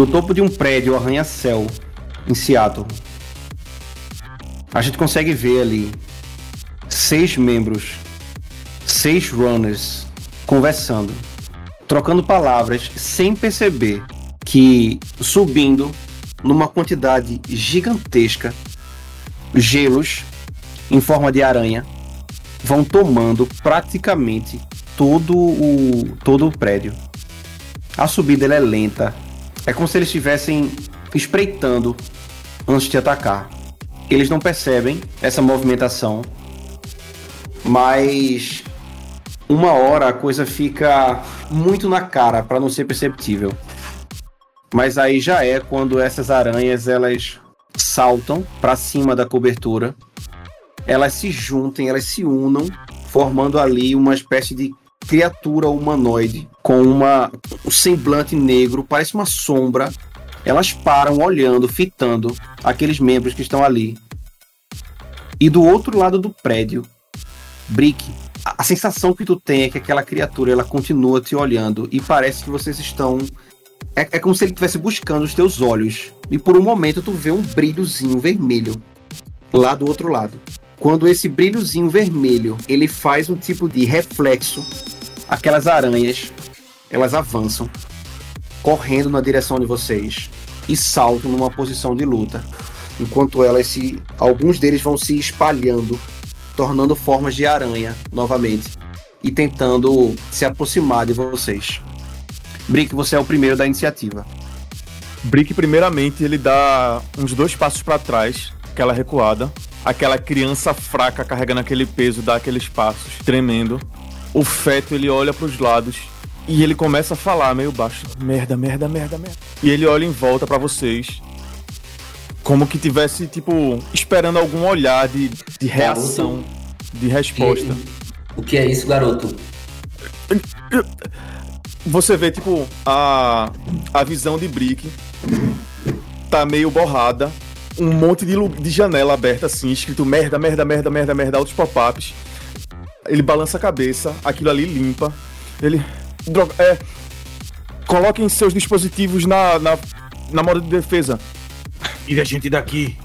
no topo de um prédio arranha-céu em Seattle, a gente consegue ver ali seis membros, seis runners conversando, trocando palavras sem perceber que subindo numa quantidade gigantesca gelos em forma de aranha vão tomando praticamente todo o todo o prédio. A subida é lenta. É como se eles estivessem espreitando antes de atacar. Eles não percebem essa movimentação, mas uma hora a coisa fica muito na cara para não ser perceptível. Mas aí já é quando essas aranhas elas saltam para cima da cobertura, elas se juntem, elas se unam, formando ali uma espécie de criatura humanoide com uma um semblante negro, parece uma sombra. Elas param olhando, fitando aqueles membros que estão ali. E do outro lado do prédio, Brick, a, a sensação que tu tem é que aquela criatura ela continua te olhando e parece que vocês estão é, é como se ele estivesse buscando os teus olhos. E por um momento tu vê um brilhozinho vermelho lá do outro lado. Quando esse brilhozinho vermelho ele faz um tipo de reflexo, aquelas aranhas elas avançam, correndo na direção de vocês e saltam numa posição de luta, enquanto elas se, alguns deles vão se espalhando, tornando formas de aranha novamente e tentando se aproximar de vocês. Brick, você é o primeiro da iniciativa. Brick, primeiramente, ele dá uns dois passos para trás, aquela recuada. Aquela criança fraca carregando aquele peso dá aqueles passos, tremendo. O feto, ele olha para os lados e ele começa a falar meio baixo: merda, merda, merda, merda. E ele olha em volta para vocês, como que tivesse, tipo, esperando algum olhar de, de reação, garoto, de resposta. Que, o que é isso, garoto? Você vê, tipo, a, a visão de Brick tá meio borrada. Um monte de, de janela aberta, assim, escrito merda, merda, merda, merda, merda, altos pop-ups. Ele balança a cabeça, aquilo ali limpa. Ele. Droga, é. Coloquem seus dispositivos na, na, na moda de defesa. Tire a gente daqui.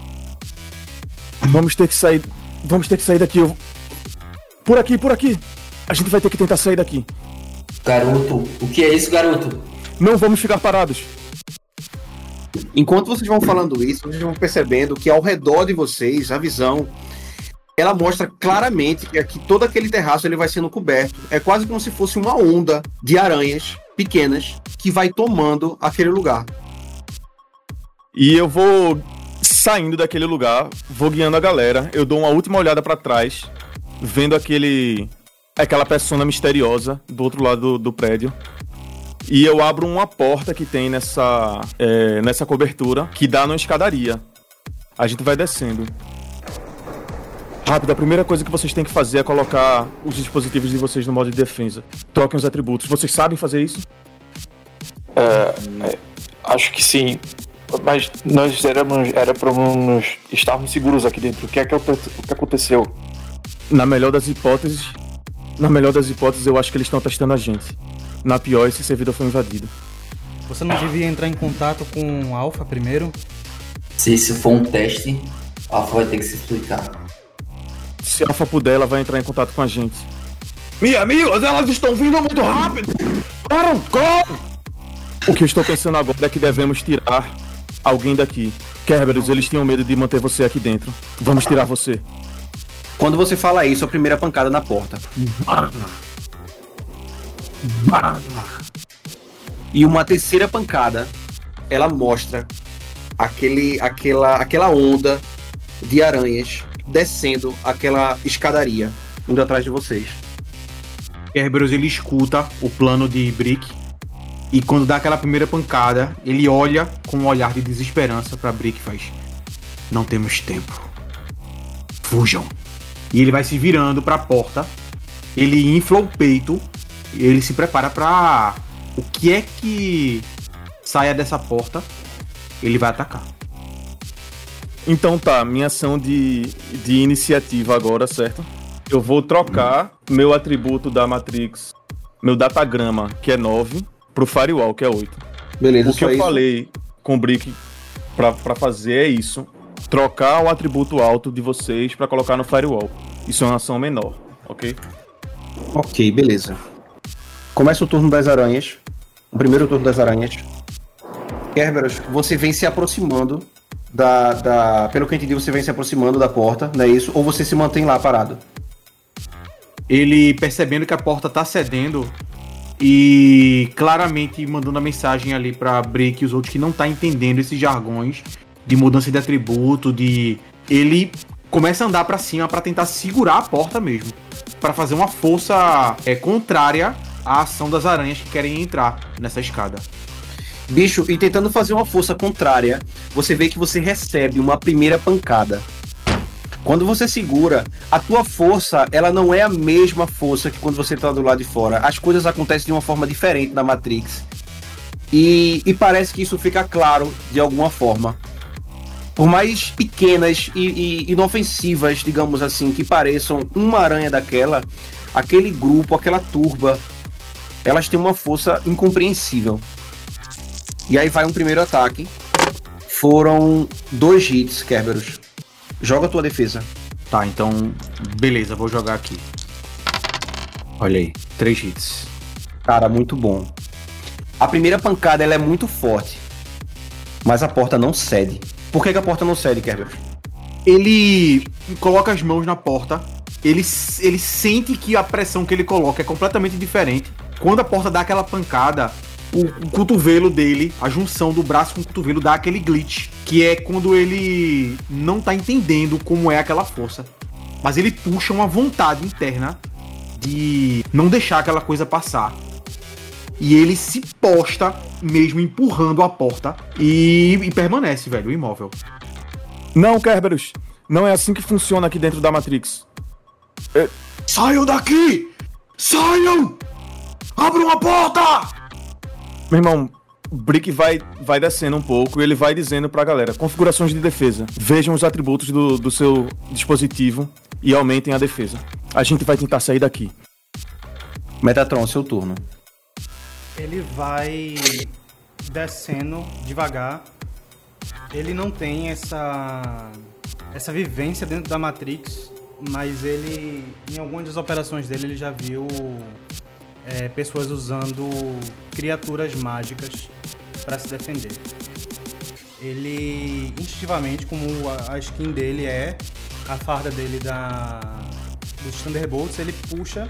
Vamos ter que sair. Vamos ter que sair daqui. Eu... Por aqui, por aqui. A gente vai ter que tentar sair daqui. Garoto, o que é isso, garoto? Não vamos ficar parados. Enquanto vocês vão falando isso, vocês vão percebendo que ao redor de vocês, a visão, ela mostra claramente que aqui todo aquele terraço ele vai sendo coberto. É quase como se fosse uma onda de aranhas pequenas que vai tomando aquele lugar. E eu vou saindo daquele lugar, vou guiando a galera. Eu dou uma última olhada para trás, vendo aquele aquela persona misteriosa do outro lado do, do prédio. E eu abro uma porta que tem nessa, é, nessa cobertura que dá numa escadaria. A gente vai descendo. Rápido, a primeira coisa que vocês têm que fazer é colocar os dispositivos de vocês no modo de defesa. Troquem os atributos. Vocês sabem fazer isso? É, é, acho que sim. Mas nós éramos, era para nos estarmos seguros aqui dentro. O que é que, o que aconteceu? Na melhor das hipóteses, na melhor das hipóteses, eu acho que eles estão testando a gente. Na pior, esse servidor foi invadido. Você não devia entrar em contato com o Alpha primeiro? Se isso for um teste, a Alpha vai ter que se explicar. Se a Alpha puder, ela vai entrar em contato com a gente. Minha amigas, elas estão vindo muito rápido! Para, corre! O que eu estou pensando agora é que devemos tirar alguém daqui. Kerberos, eles tinham medo de manter você aqui dentro. Vamos tirar você. Quando você fala isso, a primeira pancada na porta. E uma terceira pancada, ela mostra aquele, aquela, aquela onda de aranhas descendo aquela escadaria, indo atrás de vocês. Kerberos ele escuta o plano de Brick e quando dá aquela primeira pancada, ele olha com um olhar de desesperança para Brick e faz: Não temos tempo. Fujam. E ele vai se virando para a porta. Ele infla o peito. E ele se prepara para o que é que saia dessa porta. Ele vai atacar. Então tá, minha ação de, de iniciativa agora, certo? Eu vou trocar meu atributo da Matrix, meu datagrama, que é 9, pro Firewall, que é 8. Beleza, O que eu isso. falei com o Brick pra, pra fazer é isso. Trocar o atributo alto de vocês pra colocar no Firewall. Isso é uma ação menor, ok? Ok, beleza. Começa o turno das aranhas. O primeiro turno das aranhas. Kerberos, você vem se aproximando da, da. Pelo que eu entendi, você vem se aproximando da porta, não é isso? Ou você se mantém lá parado? Ele percebendo que a porta tá cedendo e claramente mandando a mensagem ali pra Brick e os outros que não tá entendendo esses jargões de mudança de atributo, de ele começa a andar pra cima pra tentar segurar a porta mesmo, Pra fazer uma força é, contrária à ação das aranhas que querem entrar nessa escada. Bicho, e tentando fazer uma força contrária, você vê que você recebe uma primeira pancada. Quando você segura, a tua força, ela não é a mesma força que quando você tá do lado de fora. As coisas acontecem de uma forma diferente na Matrix. E, e parece que isso fica claro de alguma forma. Por mais pequenas e, e inofensivas, digamos assim, que pareçam uma aranha daquela, aquele grupo, aquela turba, elas têm uma força incompreensível. E aí vai um primeiro ataque. Foram dois hits, Kerberos. Joga a tua defesa. Tá, então, beleza, vou jogar aqui. Olha aí, três hits. Cara, muito bom. A primeira pancada ela é muito forte. Mas a porta não cede. Por que, que a porta não cede, Kerberos? Ele coloca as mãos na porta. Ele, ele sente que a pressão que ele coloca é completamente diferente. Quando a porta dá aquela pancada, o, o cotovelo dele, a junção do braço com o cotovelo dá aquele glitch, que é quando ele não tá entendendo como é aquela força. Mas ele puxa uma vontade interna de não deixar aquela coisa passar. E ele se posta mesmo empurrando a porta e, e permanece, velho, imóvel. Não, Kerberos. Não é assim que funciona aqui dentro da Matrix. Saiam daqui! Saiam! Abram a porta! Meu irmão, o Brick vai, vai descendo um pouco e ele vai dizendo pra galera: configurações de defesa. Vejam os atributos do, do seu dispositivo e aumentem a defesa. A gente vai tentar sair daqui. Metatron, seu turno. Ele vai descendo devagar. Ele não tem essa essa vivência dentro da Matrix, mas ele em algumas das operações dele ele já viu é, pessoas usando criaturas mágicas para se defender. Ele instintivamente, como a, skin dele é a farda dele da dos Thunderbolts, ele puxa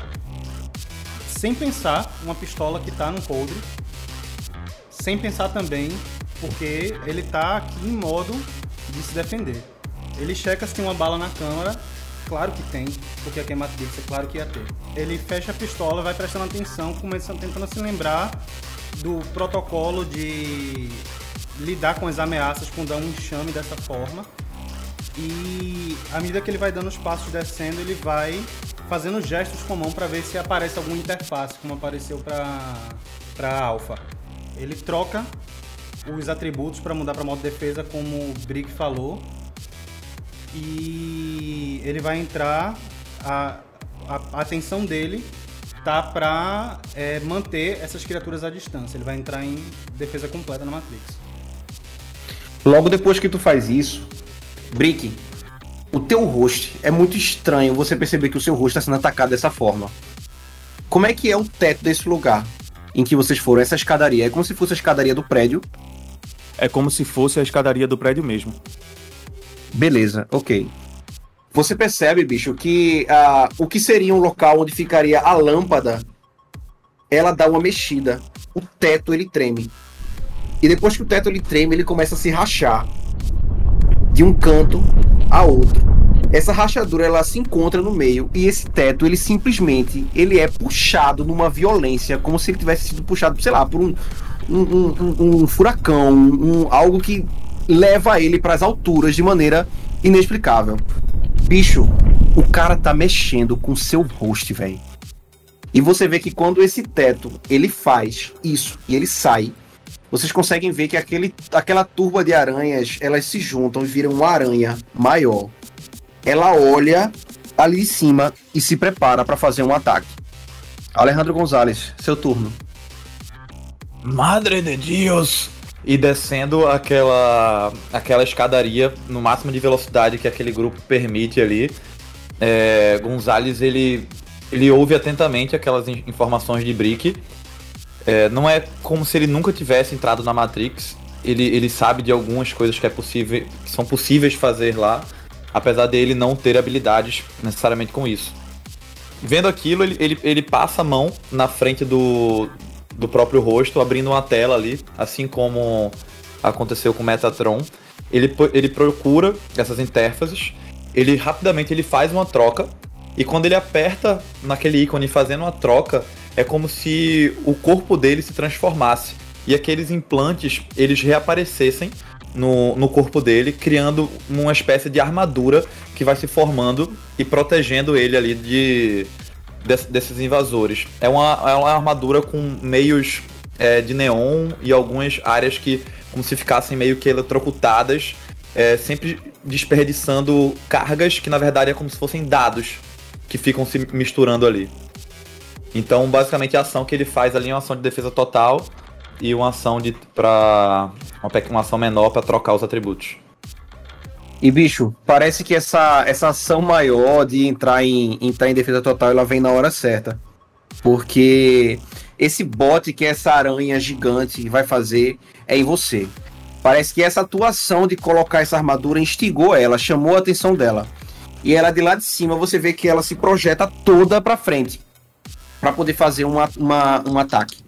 sem pensar uma pistola que tá no coldre, sem pensar também porque ele tá aqui em modo de se defender. Ele checa se tem uma bala na câmera, claro que tem, porque aqui é Matrix, é claro que ia ter. Ele fecha a pistola, vai prestando atenção, começando tentando se lembrar do protocolo de lidar com as ameaças quando dá um enxame dessa forma. E à medida que ele vai dando os passos descendo, ele vai fazendo gestos com a mão para ver se aparece alguma interface, como apareceu para para Alpha. Ele troca os atributos para mudar para modo defesa, como o Brick falou. E ele vai entrar a, a, a atenção dele tá para é, manter essas criaturas à distância. Ele vai entrar em defesa completa na Matrix. Logo depois que tu faz isso, Brick, o teu rosto é muito estranho você perceber que o seu rosto está sendo atacado dessa forma. Como é que é o teto desse lugar em que vocês foram? Essa escadaria é como se fosse a escadaria do prédio. É como se fosse a escadaria do prédio mesmo. Beleza, ok. Você percebe, bicho, que ah, o que seria um local onde ficaria a lâmpada, ela dá uma mexida. O teto ele treme. E depois que o teto ele treme, ele começa a se rachar de um canto a outro. Essa rachadura ela se encontra no meio e esse teto ele simplesmente ele é puxado numa violência, como se ele tivesse sido puxado, sei lá, por um um, um, um, um furacão, um, algo que leva ele para as alturas de maneira inexplicável. Bicho, o cara tá mexendo com seu rosto, velho. E você vê que quando esse teto ele faz isso e ele sai, vocês conseguem ver que aquele, aquela turba de aranhas elas se juntam e viram uma aranha maior. Ela olha ali de cima e se prepara para fazer um ataque. Alejandro Gonzalez, seu turno. Madre de Deus! E descendo aquela, aquela escadaria no máximo de velocidade que aquele grupo permite ali. É, Gonzalez ele, ele ouve atentamente aquelas in- informações de Brick. É, não é como se ele nunca tivesse entrado na Matrix. Ele, ele sabe de algumas coisas que, é possível, que são possíveis fazer lá, apesar dele não ter habilidades necessariamente com isso. Vendo aquilo, ele, ele, ele passa a mão na frente do, do próprio rosto, abrindo uma tela ali, assim como aconteceu com o Metatron. Ele, ele procura essas interfaces, ele rapidamente ele faz uma troca, e quando ele aperta naquele ícone fazendo uma troca, é como se o corpo dele se transformasse. E aqueles implantes, eles reaparecessem no, no corpo dele, criando uma espécie de armadura que vai se formando e protegendo ele ali de des- desses invasores. É uma, é uma armadura com meios é, de neon e algumas áreas que como se ficassem meio que eletrocutadas, é, sempre desperdiçando cargas que na verdade é como se fossem dados que ficam se misturando ali. Então, basicamente, a ação que ele faz ali é uma ação de defesa total e uma ação de para uma, uma ação menor para trocar os atributos. E bicho, parece que essa, essa ação maior de entrar em, entrar em defesa total, ela vem na hora certa. Porque esse bote que essa aranha gigante vai fazer é em você. Parece que essa atuação de colocar essa armadura instigou ela, chamou a atenção dela. E ela de lá de cima você vê que ela se projeta toda pra frente. Pra poder fazer uma, uma, um ataque.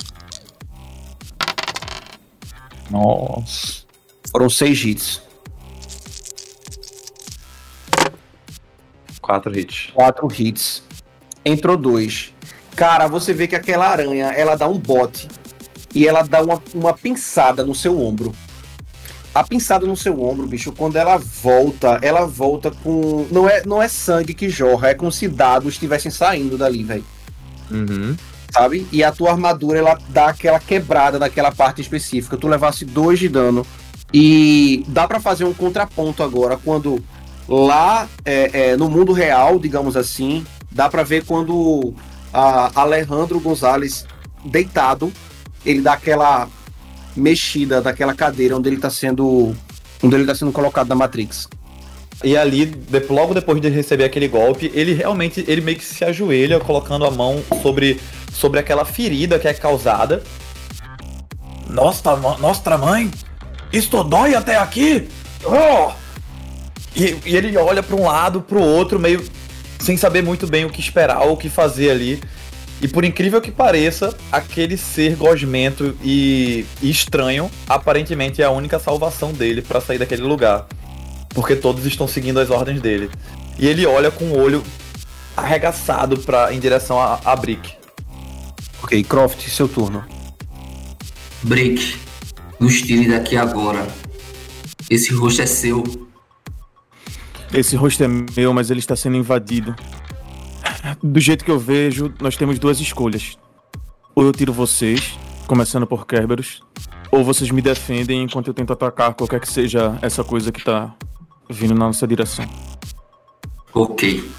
Nossa. Foram seis hits. Quatro hits. quatro hits. Entrou dois. Cara, você vê que aquela aranha, ela dá um bote e ela dá uma, uma pinçada no seu ombro. A pinçada no seu ombro, bicho, quando ela volta, ela volta com. Não é, não é sangue que jorra, é como se dados estivessem saindo dali, velho. Uhum. Sabe? E a tua armadura, ela dá aquela quebrada naquela parte específica. Tu levasse dois de dano. E dá pra fazer um contraponto agora, quando lá é, é, no mundo real, digamos assim, dá pra ver quando a Alejandro Gonzalez deitado, ele dá aquela mexida daquela cadeira onde ele tá sendo onde ele tá sendo colocado na Matrix. E ali, logo depois de receber aquele golpe, ele realmente, ele meio que se ajoelha, colocando a mão sobre, sobre aquela ferida que é causada. Nossa, nossa mãe, isto dói até aqui? Oh! E, e ele olha para um lado, para o outro, meio sem saber muito bem o que esperar ou o que fazer ali. E por incrível que pareça, aquele ser gosmento e, e estranho aparentemente é a única salvação dele para sair daquele lugar porque todos estão seguindo as ordens dele. E ele olha com o olho arregaçado pra, em direção a, a Brick. Ok, Croft, seu turno. Break. Nos tire daqui agora. Esse rosto é seu. Esse rosto é meu, mas ele está sendo invadido. Do jeito que eu vejo, nós temos duas escolhas. Ou eu tiro vocês, começando por Kerberos, ou vocês me defendem enquanto eu tento atacar qualquer que seja essa coisa que tá vindo na nossa direção. Ok.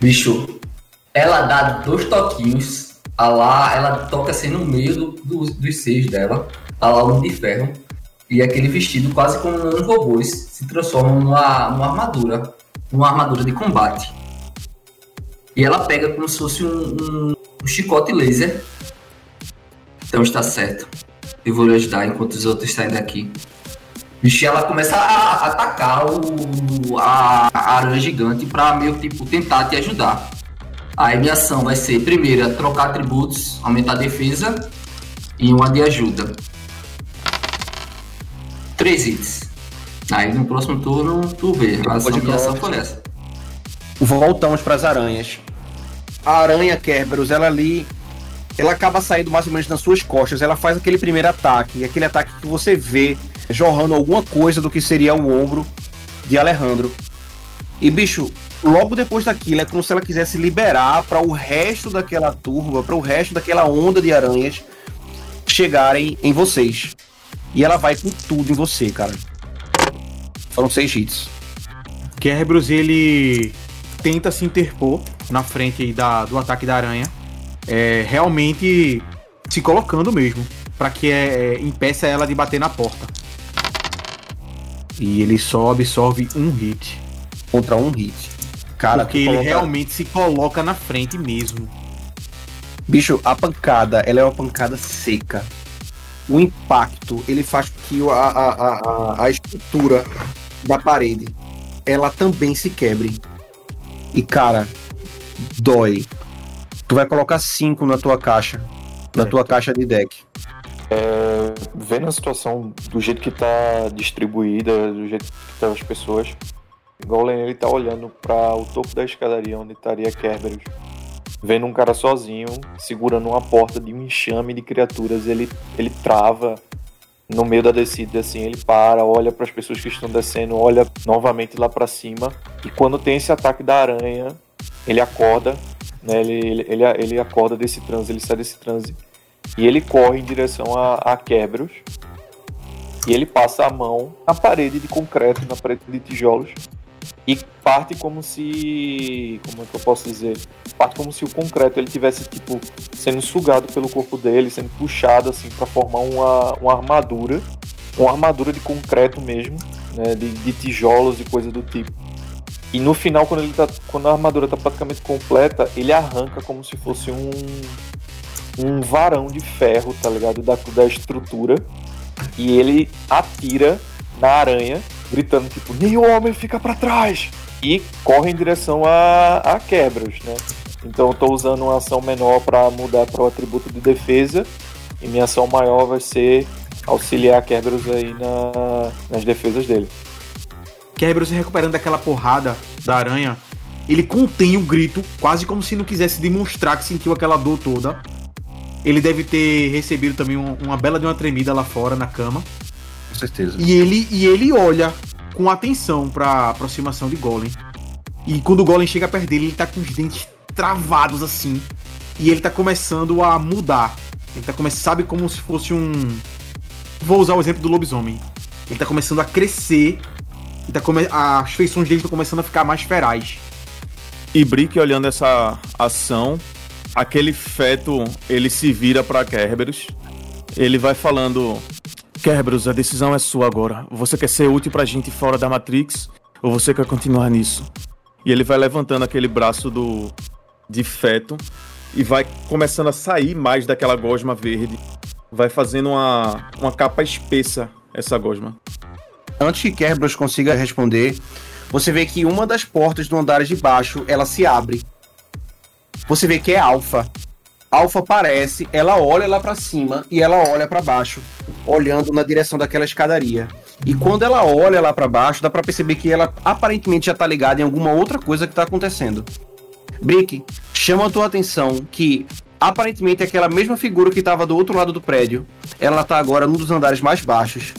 Bicho, ela dá dois toquinhos. A lá, ela toca assim no meio do, do- dos seios dela. A lá um de ferro. E aquele vestido, quase como um robôs, se transforma numa, numa armadura. Uma armadura de combate. E ela pega como se fosse um, um- um chicote laser. Então está certo. Eu vou lhe ajudar enquanto os outros saem daqui. Vixe, ela começa a atacar o, a, a aranha gigante pra meio tipo, tentar te ajudar. Aí minha ação vai ser, primeira, trocar atributos, aumentar a defesa e uma de ajuda. Três hits. Aí no próximo turno tu vê. A ação, Pode minha ação colocar. foi essa. Voltamos para as aranhas. A aranha Kerberos, ela ali, ela acaba saindo mais ou menos nas suas costas. Ela faz aquele primeiro ataque, aquele ataque que você vê jorrando alguma coisa do que seria o ombro de Alejandro. E bicho, logo depois daquilo é como se ela quisesse liberar para o resto daquela turba, para o resto daquela onda de aranhas chegarem em vocês. E ela vai com tudo em você, cara. Foram seis hits. Kerberos ele tenta se interpor na frente da, do ataque da aranha, é, realmente se colocando mesmo. pra que é, impeça ela de bater na porta. E ele só absorve um hit. Contra um hit. Cara, porque ele coloca- realmente se coloca na frente mesmo. Bicho, a pancada, ela é uma pancada seca. O impacto, ele faz com que a, a, a, a- estrutura da parede, ela também se quebre. E, cara, dói. Tu vai colocar cinco na tua caixa. Na tua caixa de deck. É, vendo a situação do jeito que tá distribuída, do jeito que estão as pessoas, Golem ele tá olhando para o topo da escadaria onde estaria Kerberos, vendo um cara sozinho segurando uma porta de um enxame de criaturas, ele ele trava no meio da descida assim, ele para, olha para as pessoas que estão descendo, olha novamente lá para cima e quando tem esse ataque da aranha, ele acorda, né? Ele, ele, ele, ele acorda desse transe, ele sai desse transe e ele corre em direção a, a Kerberos. E ele passa a mão na parede de concreto, na parede de tijolos. E parte como se. Como é que eu posso dizer? Parte como se o concreto ele tivesse, tipo, sendo sugado pelo corpo dele, sendo puxado, assim, para formar uma, uma armadura. Uma armadura de concreto mesmo, né? De, de tijolos e coisa do tipo. E no final, quando, ele tá, quando a armadura tá praticamente completa, ele arranca como se fosse um um varão de ferro, tá ligado? Da, da estrutura. E ele atira na aranha, gritando, tipo, nenhum homem fica pra trás! E corre em direção a, a quebras, né? Então eu tô usando uma ação menor para mudar para o atributo de defesa. E minha ação maior vai ser auxiliar Kerberos aí na, nas defesas dele. Kerberos recuperando daquela porrada da aranha, ele contém o grito, quase como se não quisesse demonstrar que sentiu aquela dor toda. Ele deve ter recebido também um- uma bela de uma tremida lá fora na cama. Com certeza. E ele, e ele olha com atenção pra aproximação de Golem. E quando o Golem chega perto dele, ele tá com os dentes travados assim. E ele tá começando a mudar. Ele tá começando, sabe, como se fosse um. Vou usar o exemplo do lobisomem. Ele tá começando a crescer. E tá come... As feições dele estão começando a ficar mais ferais. E Brick olhando essa ação, aquele feto, ele se vira pra Kerberos. Ele vai falando: Kerberos, a decisão é sua agora. Você quer ser útil pra gente fora da Matrix ou você quer continuar nisso? E ele vai levantando aquele braço do de feto e vai começando a sair mais daquela gosma verde. Vai fazendo uma, uma capa espessa essa gosma. Antes que Kerberos consiga responder, você vê que uma das portas do andar de baixo, ela se abre. Você vê que é Alpha. Alpha aparece, ela olha lá pra cima e ela olha pra baixo, olhando na direção daquela escadaria. E quando ela olha lá pra baixo, dá pra perceber que ela aparentemente já tá ligada em alguma outra coisa que tá acontecendo. Brick, chama a tua atenção que aparentemente aquela mesma figura que tava do outro lado do prédio, ela tá agora num dos andares mais baixos.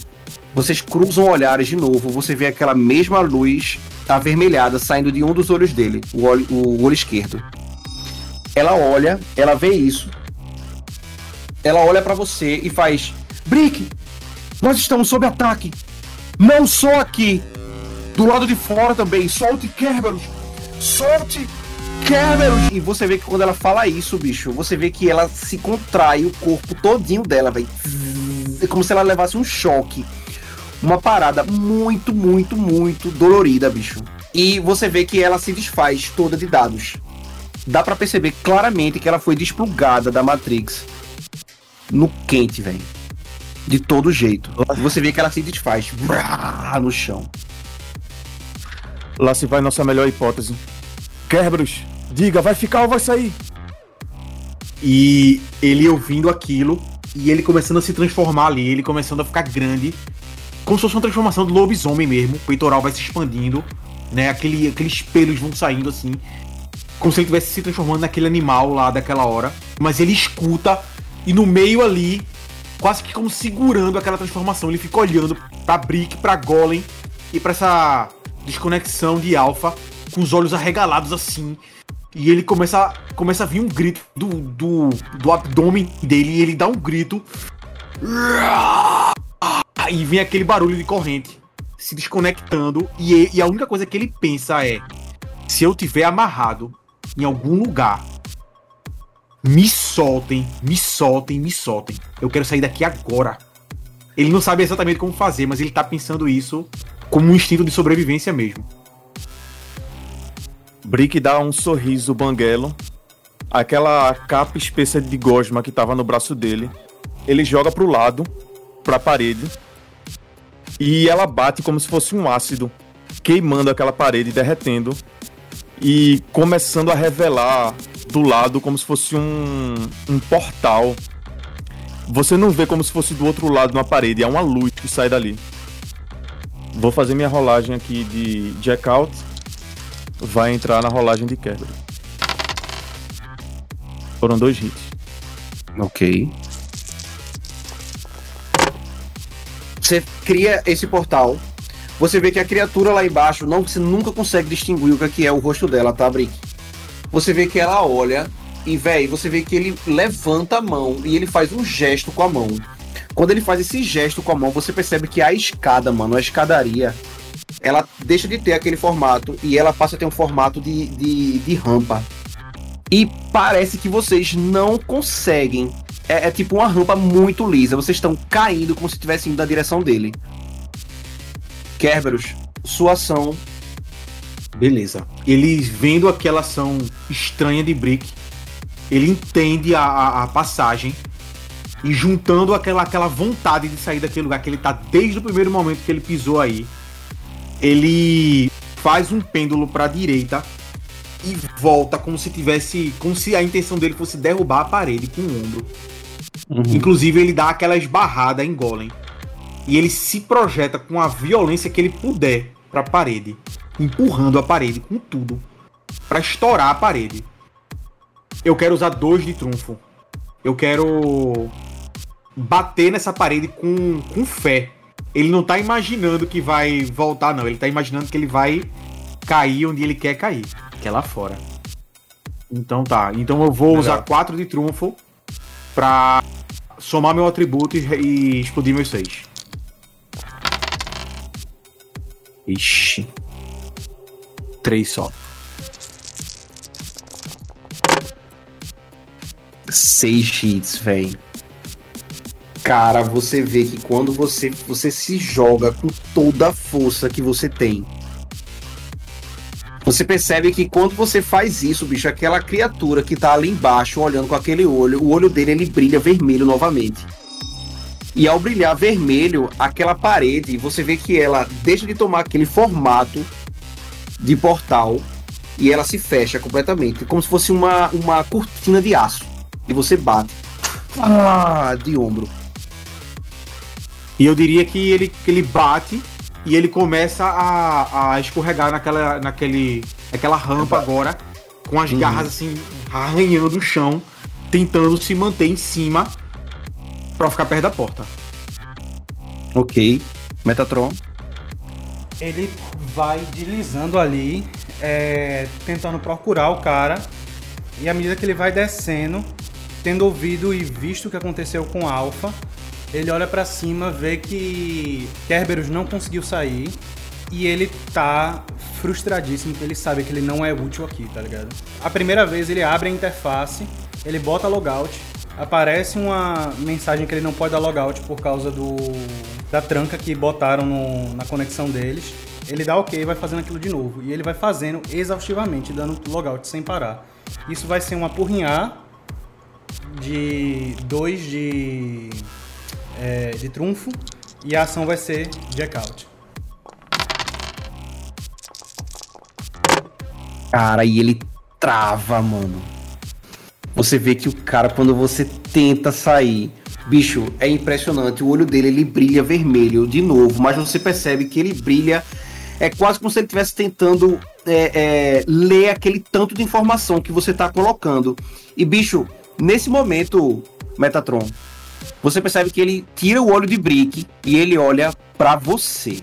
Vocês cruzam olhares de novo, você vê aquela mesma luz avermelhada saindo de um dos olhos dele, o olho, o olho esquerdo. Ela olha, ela vê isso. Ela olha pra você e faz: Brick, nós estamos sob ataque. Não só aqui, do lado de fora também. Solte Kerberos! Solte Kerberos! E você vê que quando ela fala isso, bicho, você vê que ela se contrai o corpo todinho dela, velho. É como se ela levasse um choque. Uma parada muito, muito, muito dolorida, bicho. E você vê que ela se desfaz toda de dados. Dá pra perceber claramente que ela foi desplugada da Matrix no quente, velho. De todo jeito. Você vê que ela se desfaz brá, no chão. Lá se vai nossa melhor hipótese. Kerberos, diga, vai ficar ou vai sair? E ele ouvindo aquilo e ele começando a se transformar ali, ele começando a ficar grande, como se fosse uma transformação do lobisomem mesmo. O peitoral vai se expandindo, né? Aquele, aqueles pelos vão saindo assim, como se ele estivesse se transformando naquele animal lá daquela hora. Mas ele escuta e no meio ali, quase que como segurando aquela transformação, ele fica olhando pra Brick, pra Golem e pra essa desconexão de Alpha, com os olhos arregalados assim. E ele começa, começa a vir um grito do, do, do abdômen dele e ele dá um grito. E vem aquele barulho de corrente se desconectando. E, e a única coisa que ele pensa é: se eu tiver amarrado em algum lugar Me soltem, me soltem, me soltem. Eu quero sair daqui agora. Ele não sabe exatamente como fazer, mas ele tá pensando isso como um instinto de sobrevivência mesmo. Brick dá um sorriso banguelo. Aquela capa espessa de gosma que tava no braço dele, ele joga pro lado, pra parede, e ela bate como se fosse um ácido, queimando aquela parede, derretendo e começando a revelar do lado como se fosse um, um portal. Você não vê como se fosse do outro lado na parede, é uma luz que sai dali. Vou fazer minha rolagem aqui de Jack Out. Vai entrar na rolagem de quebra. Foram dois hits. Ok. Você cria esse portal. Você vê que a criatura lá embaixo, não, você nunca consegue distinguir o que é é o rosto dela, tá, Brick? Você vê que ela olha e, véi, você vê que ele levanta a mão e ele faz um gesto com a mão. Quando ele faz esse gesto com a mão, você percebe que a escada, mano, a escadaria, ela deixa de ter aquele formato e ela passa a ter um formato de, de, de rampa. E parece que vocês não conseguem. É, é tipo uma rampa muito lisa. Vocês estão caindo como se estivessem indo na direção dele. Kerberos, sua ação. Beleza. Ele vendo aquela ação estranha de Brick, ele entende a, a, a passagem e juntando aquela, aquela vontade de sair daquele lugar que ele tá desde o primeiro momento que ele pisou aí, ele faz um pêndulo para a direita e volta como se tivesse, como se a intenção dele fosse derrubar a parede com o ombro. Inclusive ele dá aquela esbarrada em Golem e ele se projeta com a violência que ele puder para a parede, empurrando a parede com tudo para estourar a parede. Eu quero usar dois de trunfo. Eu quero bater nessa parede com, com fé. Ele não tá imaginando que vai voltar, não. Ele tá imaginando que ele vai cair onde ele quer cair, que é lá fora. Então tá. Então eu vou usar quatro de trunfo pra somar meu atributo e, e explodir meus seis. Ixi. Três só. Seis hits, velho. Cara, você vê que quando você, você se joga com toda a força que você tem, você percebe que quando você faz isso, bicho, aquela criatura que tá ali embaixo olhando com aquele olho, o olho dele ele brilha vermelho novamente. E ao brilhar vermelho, aquela parede, você vê que ela deixa de tomar aquele formato de portal e ela se fecha completamente, como se fosse uma, uma cortina de aço. E você bate. Ah, de ombro. E eu diria que ele, que ele bate e ele começa a, a escorregar naquela, naquele, naquela rampa agora, com as garras assim, arranhando o chão, tentando se manter em cima pra ficar perto da porta. Ok. Metatron. Ele vai deslizando ali, é, tentando procurar o cara. E à medida que ele vai descendo, tendo ouvido e visto o que aconteceu com Alpha, ele olha pra cima, vê que Kerberos não conseguiu sair e ele tá frustradíssimo, porque ele sabe que ele não é útil aqui, tá ligado? A primeira vez ele abre a interface, ele bota logout, aparece uma mensagem que ele não pode dar logout por causa do da tranca que botaram no- na conexão deles. Ele dá ok e vai fazendo aquilo de novo. E ele vai fazendo exaustivamente, dando logout sem parar. Isso vai ser um apurrinhar de 2 de, é, de trunfo e a ação vai ser jack out. Cara, e ele trava, mano. Você vê que o cara, quando você tenta sair, bicho, é impressionante. O olho dele, ele brilha vermelho de novo, mas você percebe que ele brilha. É quase como se ele estivesse tentando é, é, ler aquele tanto de informação que você tá colocando. E, bicho, nesse momento, Metatron, você percebe que ele tira o olho de Brick e ele olha pra você.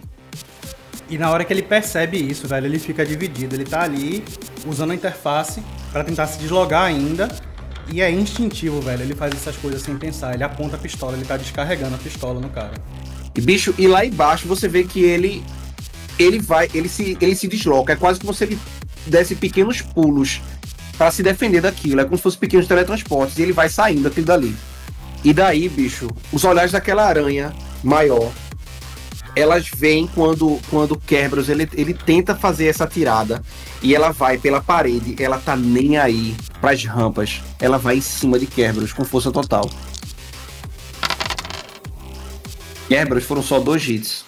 E na hora que ele percebe isso, velho, ele fica dividido. Ele tá ali usando a interface pra tentar se deslogar ainda. E é instintivo, velho. Ele faz essas coisas sem pensar. Ele aponta a pistola, ele tá descarregando a pistola no cara. E bicho, e lá embaixo você vê que ele ele vai, ele se ele se desloca, é quase se ele desse pequenos pulos pra se defender daquilo. É como se fosse pequenos teletransportes. E ele vai saindo daquilo dali. E daí, bicho, os olhares daquela aranha maior, elas vêm quando, quando Kerberos ele, ele tenta fazer essa tirada e ela vai pela parede, ela tá nem aí pras rampas. Ela vai em cima de Kerberos com força total. Kerberos foram só dois hits.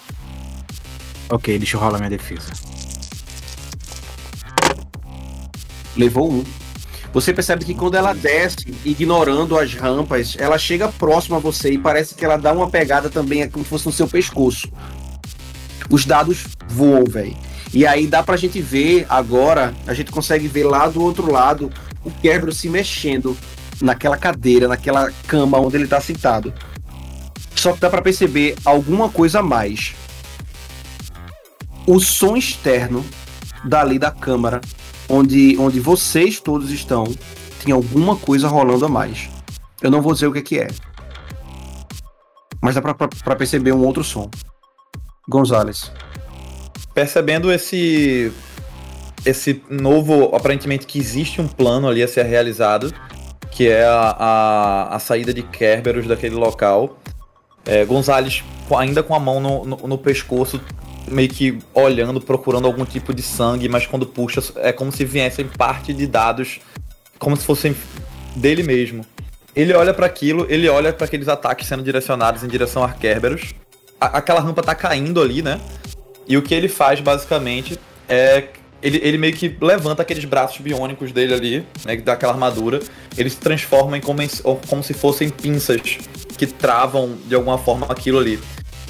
Ok, deixa eu rolar minha defesa. levou um. Você percebe que quando ela desce, ignorando as rampas, ela chega próximo a você e parece que ela dá uma pegada também é como se fosse no seu pescoço. Os dados voam, velho. E aí dá pra gente ver agora, a gente consegue ver lá do outro lado o Quebro se mexendo naquela cadeira, naquela cama onde ele tá sentado. Só que dá pra perceber alguma coisa a mais. O som externo dali da câmara onde, onde vocês todos estão, tem alguma coisa rolando a mais. Eu não vou dizer o que, que é. Mas dá pra perceber um outro som. Gonzales. Percebendo esse esse novo, aparentemente que existe um plano ali a ser realizado, que é a, a, a saída de Kerberos daquele local. É, Gonzales, ainda com a mão no, no, no, pescoço, meio que olhando, procurando algum tipo de sangue, mas quando puxa é como se viessem parte de dados, como se fossem dele mesmo. Ele olha para aquilo, ele olha para aqueles ataques sendo direcionados em direção a Kerberos. A aquela rampa tá caindo ali, né? E o que ele faz basicamente é ele, ele meio que levanta aqueles braços biônicos dele ali, né, daquela armadura, ele se transforma em como, como se fossem pinças que travam de alguma forma aquilo ali.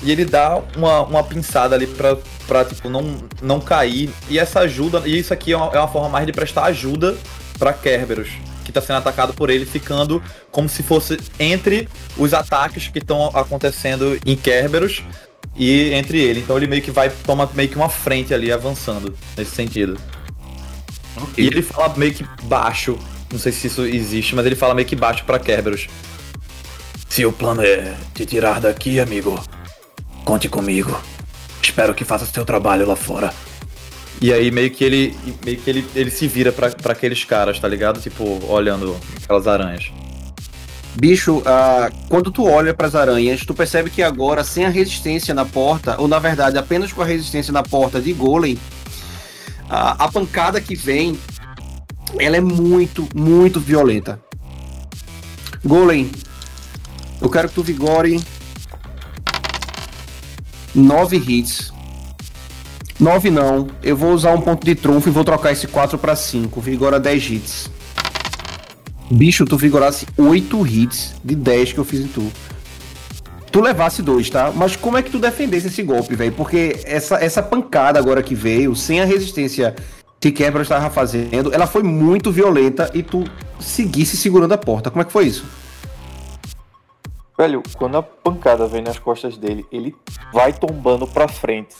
E ele dá uma, uma pinçada ali pra, pra tipo, não, não cair. E essa ajuda, e isso aqui é uma, é uma forma mais de prestar ajuda para Kerberos, que tá sendo atacado por ele, ficando como se fosse entre os ataques que estão acontecendo em Kerberos e entre ele. Então ele meio que vai, toma meio que uma frente ali, avançando nesse sentido. Okay. E ele fala meio que baixo, não sei se isso existe, mas ele fala meio que baixo para Kerberos. Se o plano é te tirar daqui, amigo, Conte comigo. Espero que faça seu trabalho lá fora. E aí meio que ele meio que ele, ele se vira para aqueles caras, tá ligado? Tipo, olhando aquelas aranhas. Bicho, uh, quando tu olha para as aranhas, tu percebe que agora, sem a resistência na porta, ou na verdade apenas com a resistência na porta de Golem, uh, a pancada que vem, ela é muito, muito violenta. Golem, eu quero que tu vigore 9 hits. 9 não. Eu vou usar um ponto de trunfo e vou trocar esse 4 para 5. Vigora 10 hits. Bicho, tu vigorasse 8 hits de 10 que eu fiz em tu. Tu levasse dois, tá? Mas como é que tu defendesse esse golpe, velho? Porque essa, essa pancada agora que veio, sem a resistência que Quebra estava fazendo, ela foi muito violenta e tu seguisse segurando a porta. Como é que foi isso? Velho, quando a pancada vem nas costas dele, ele vai tombando pra frente,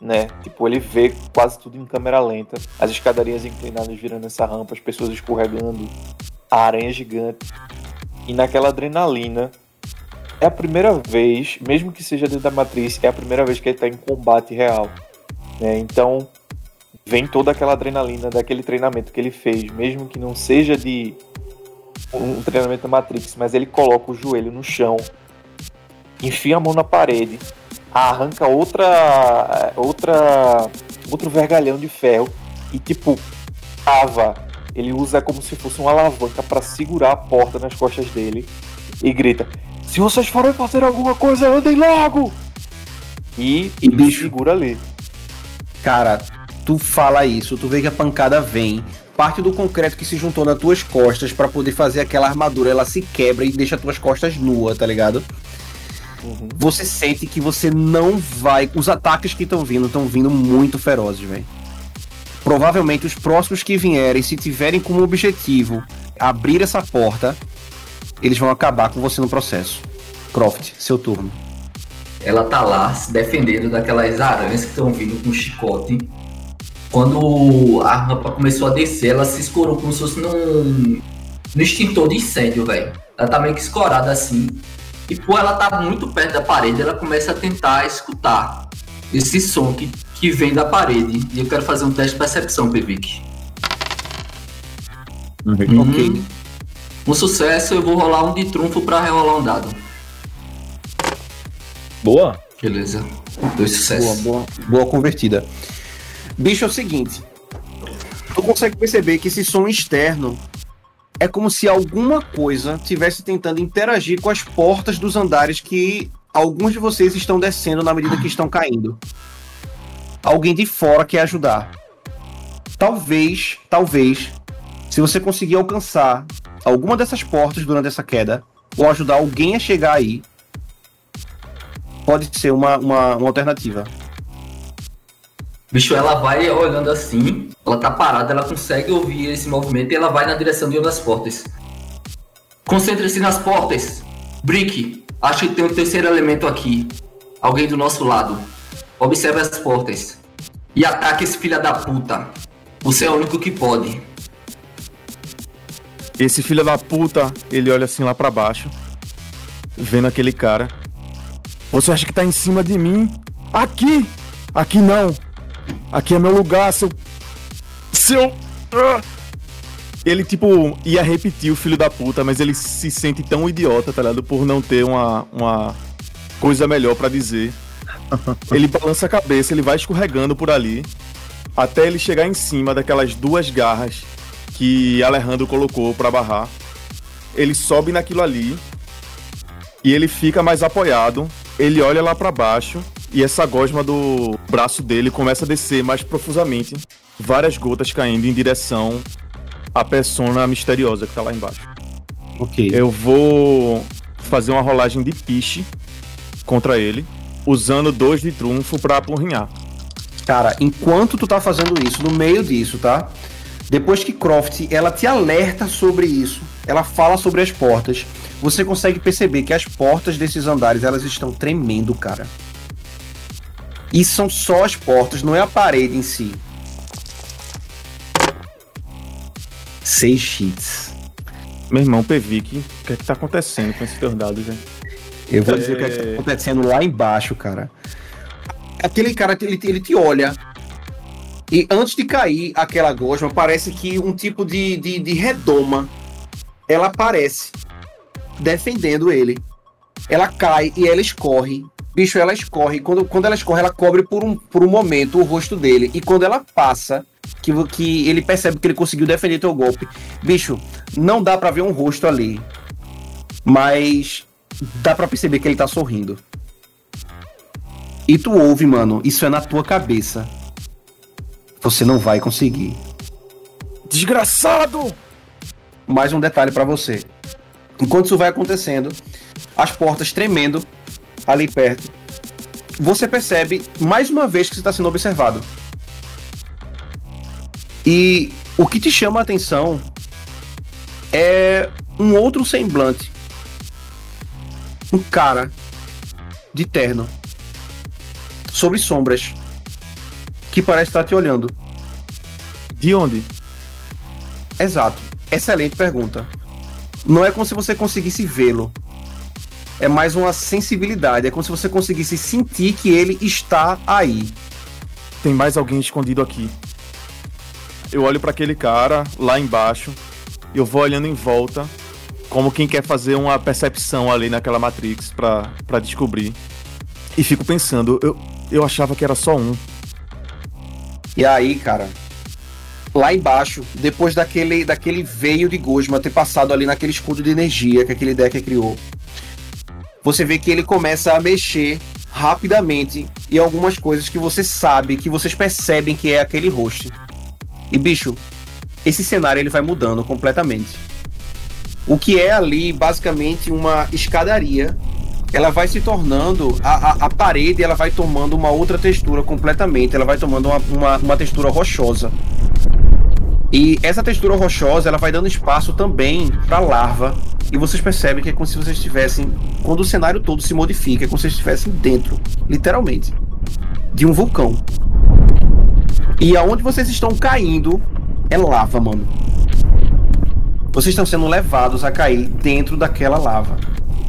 né? Tipo, ele vê quase tudo em câmera lenta, as escadarias inclinadas virando essa rampa, as pessoas escorregando, a aranha gigante. E naquela adrenalina, é a primeira vez, mesmo que seja dentro da matriz, é a primeira vez que ele tá em combate real. Né? Então, vem toda aquela adrenalina daquele treinamento que ele fez, mesmo que não seja de um treinamento da Matrix, mas ele coloca o joelho no chão, enfia a mão na parede, arranca outra outra outro vergalhão de ferro e tipo cava. Ele usa como se fosse uma alavanca para segurar a porta nas costas dele e grita: "Se vocês forem fazer alguma coisa, andem logo!" E, e bicho segura ali. Cara, tu fala isso, tu vê que a pancada vem, parte do concreto que se juntou nas tuas costas para poder fazer aquela armadura, ela se quebra e deixa as tuas costas nuas, tá ligado? Uhum. Você sente que você não vai. Os ataques que estão vindo estão vindo muito ferozes, velho. Provavelmente os próximos que vierem, se tiverem como objetivo abrir essa porta, eles vão acabar com você no processo. Croft, seu turno. Ela tá lá se defendendo daquelas aranhas que estão vindo com chicote quando a rampa começou a descer, ela se escorou como se fosse num, num extintor de incêndio, velho. Ela tá meio que escorada assim. E por ela tá muito perto da parede, ela começa a tentar escutar esse som que, que vem da parede. E eu quero fazer um teste de percepção, Pevic. Uhum. Ok. Um sucesso, eu vou rolar um de trunfo pra rerolar um dado. Boa. Beleza. Dois Boa, sucessos. boa, boa convertida. Bicho, é o seguinte. Tu consegue perceber que esse som externo é como se alguma coisa tivesse tentando interagir com as portas dos andares que alguns de vocês estão descendo na medida que estão caindo. Alguém de fora quer ajudar. Talvez, talvez, se você conseguir alcançar alguma dessas portas durante essa queda, ou ajudar alguém a chegar aí, pode ser uma, uma, uma alternativa. Bicho, ela vai olhando assim, ela tá parada, ela consegue ouvir esse movimento e ela vai na direção de uma das portas. Concentre-se nas portas. Brick, acho que tem um terceiro elemento aqui. Alguém do nosso lado. Observe as portas. E ataque esse filho da puta. Você é o único que pode. Esse filho da puta, ele olha assim lá pra baixo, vendo aquele cara. Você acha que tá em cima de mim? Aqui! Aqui não! Aqui é meu lugar, seu. Seu. Ah! Ele, tipo, ia repetir o filho da puta, mas ele se sente tão idiota, tá ligado? Por não ter uma, uma coisa melhor pra dizer. Ele balança a cabeça, ele vai escorregando por ali, até ele chegar em cima daquelas duas garras que Alejandro colocou pra barrar. Ele sobe naquilo ali e ele fica mais apoiado. Ele olha lá pra baixo e essa gosma do braço dele começa a descer mais profusamente, várias gotas caindo em direção à persona misteriosa que tá lá embaixo. Ok. Eu vou fazer uma rolagem de piche contra ele, usando dois de trunfo pra apurrinhar. Cara, enquanto tu tá fazendo isso, no meio disso, tá? Depois que Croft, ela te alerta sobre isso, ela fala sobre as portas, você consegue perceber que as portas desses andares, elas estão tremendo, cara. E são só as portas, não é a parede em si. Seis sheets. Meu irmão, Pevic, o que é que tá acontecendo com esses teus dados, velho? Eu vou dizer o que, é que tá acontecendo lá embaixo, cara. Aquele cara, ele, ele te olha. E antes de cair aquela gosma, parece que um tipo de, de, de redoma. Ela aparece. Defendendo ele. Ela cai e ela escorre. Bicho, ela escorre. Quando, quando ela escorre, ela cobre por um, por um momento o rosto dele. E quando ela passa, que, que ele percebe que ele conseguiu defender teu golpe. Bicho, não dá pra ver um rosto ali. Mas dá pra perceber que ele tá sorrindo. E tu ouve, mano, isso é na tua cabeça. Você não vai conseguir. Desgraçado! Mais um detalhe pra você. Enquanto isso vai acontecendo, as portas tremendo ali perto, você percebe mais uma vez que você está sendo observado. E o que te chama a atenção é um outro semblante. Um cara de terno sobre sombras que parece estar te olhando. De onde? Exato. Excelente pergunta. Não é como se você conseguisse vê-lo. É mais uma sensibilidade. É como se você conseguisse sentir que ele está aí. Tem mais alguém escondido aqui. Eu olho pra aquele cara lá embaixo. Eu vou olhando em volta, como quem quer fazer uma percepção ali naquela Matrix pra descobrir. E fico pensando, eu, eu achava que era só um. E aí, cara, lá embaixo, depois daquele, daquele veio de Gosma ter passado ali naquele escudo de energia que aquele deck criou, você vê que ele começa a mexer rapidamente em algumas coisas que você sabe, que vocês percebem que é aquele host. E bicho, esse cenário ele vai mudando completamente. O que é ali basicamente uma escadaria, ela vai se tornando a, a, a parede, ela vai tomando uma outra textura completamente, ela vai tomando uma, uma, uma textura rochosa. E essa textura rochosa, ela vai dando espaço também para larva. E vocês percebem que é como se vocês estivessem, quando o cenário todo se modifica, é como se vocês estivessem dentro, literalmente, de um vulcão. E aonde vocês estão caindo é lava, mano. Vocês estão sendo levados a cair dentro daquela lava.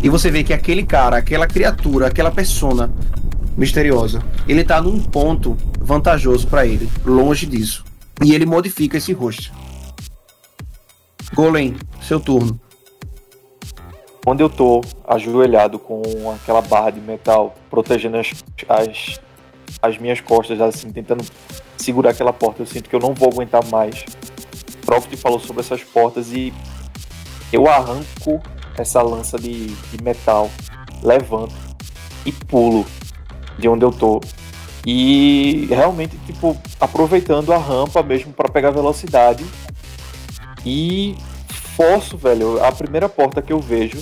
E você vê que aquele cara, aquela criatura, aquela persona misteriosa, ele tá num ponto vantajoso para ele, longe disso. E ele modifica esse rosto. Golem, seu turno. Quando eu tô ajoelhado com aquela barra de metal protegendo as, as, as minhas costas, assim, tentando segurar aquela porta, eu sinto que eu não vou aguentar mais. Profit falou sobre essas portas e eu arranco essa lança de, de metal, levanto e pulo de onde eu tô. E realmente, tipo, aproveitando a rampa mesmo para pegar velocidade. E forço, velho, a primeira porta que eu vejo,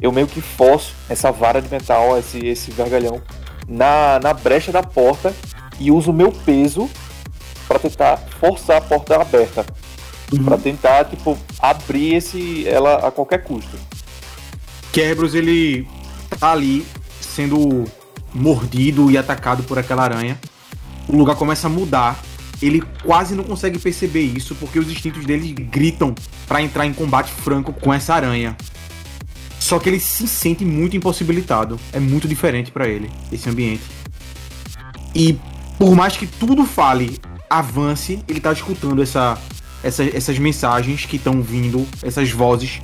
eu meio que forço essa vara de metal, esse, esse vergalhão, na, na brecha da porta e uso o meu peso para tentar forçar a porta aberta. Uhum. Pra tentar, tipo, abrir esse, ela a qualquer custo. Kerberos, ele tá ali sendo mordido e atacado por aquela aranha. O lugar começa a mudar. Ele quase não consegue perceber isso porque os instintos dele gritam pra entrar em combate franco com essa aranha. Só que ele se sente muito impossibilitado. É muito diferente pra ele esse ambiente. E por mais que tudo fale, avance, ele tá escutando essa, essa- essas mensagens que estão vindo, essas vozes,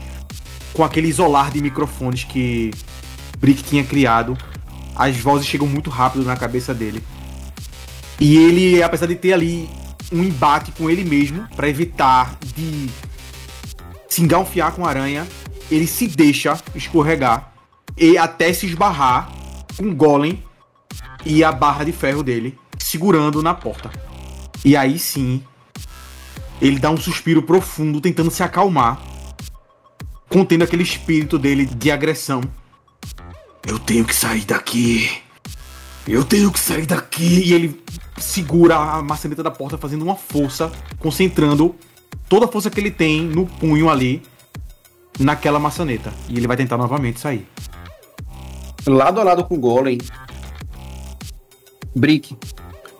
com aquele isolar de microfones que Brick tinha criado. As vozes chegam muito rápido na cabeça dele. E ele, apesar de ter ali um embate com ele mesmo, pra evitar de se engalfiar com a aranha, ele se deixa escorregar e até se esbarrar com o golem e a barra de ferro dele segurando na porta. E aí sim, ele dá um suspiro profundo tentando se acalmar, contendo aquele espírito dele de agressão. Eu tenho que sair daqui. Eu tenho que sair daqui. E ele segura a maçaneta da porta fazendo uma força, concentrando toda a força que ele tem no punho ali naquela maçaneta. E ele vai tentar novamente sair. lado a lado com o Golem, Brick,